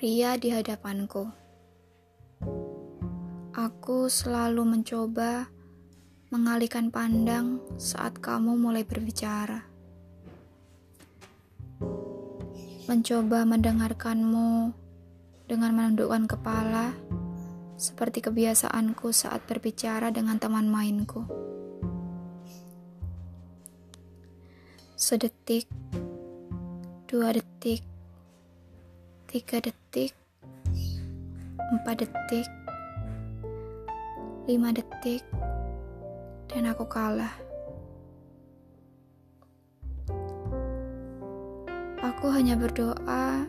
Pria di hadapanku. Aku selalu mencoba mengalihkan pandang saat kamu mulai berbicara. Mencoba mendengarkanmu dengan menundukkan kepala, seperti kebiasaanku saat berbicara dengan teman mainku. Sedetik, dua detik, tiga detik, empat detik, lima detik, dan aku kalah. Aku hanya berdoa,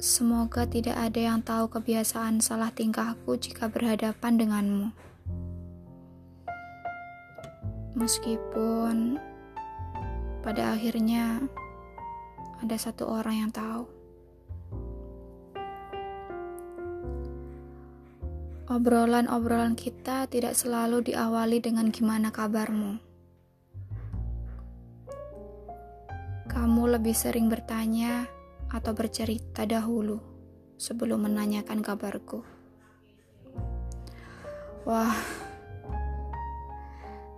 semoga tidak ada yang tahu kebiasaan salah tingkahku jika berhadapan denganmu. Meskipun pada akhirnya ada satu orang yang tahu. Obrolan-obrolan kita tidak selalu diawali dengan gimana kabarmu. Kamu lebih sering bertanya atau bercerita dahulu sebelum menanyakan kabarku. Wah,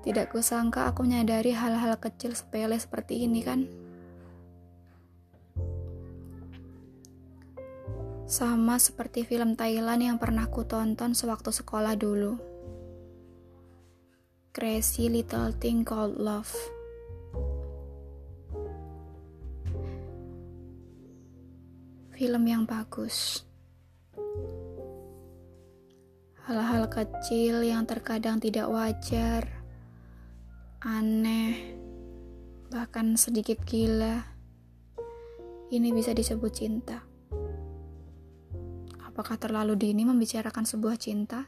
tidak kusangka aku menyadari hal-hal kecil sepele seperti ini kan? Sama seperti film Thailand yang pernah ku tonton sewaktu sekolah dulu. Crazy Little Thing Called Love. Film yang bagus. Hal-hal kecil yang terkadang tidak wajar, aneh, bahkan sedikit gila. Ini bisa disebut cinta. Apakah terlalu dini membicarakan sebuah cinta?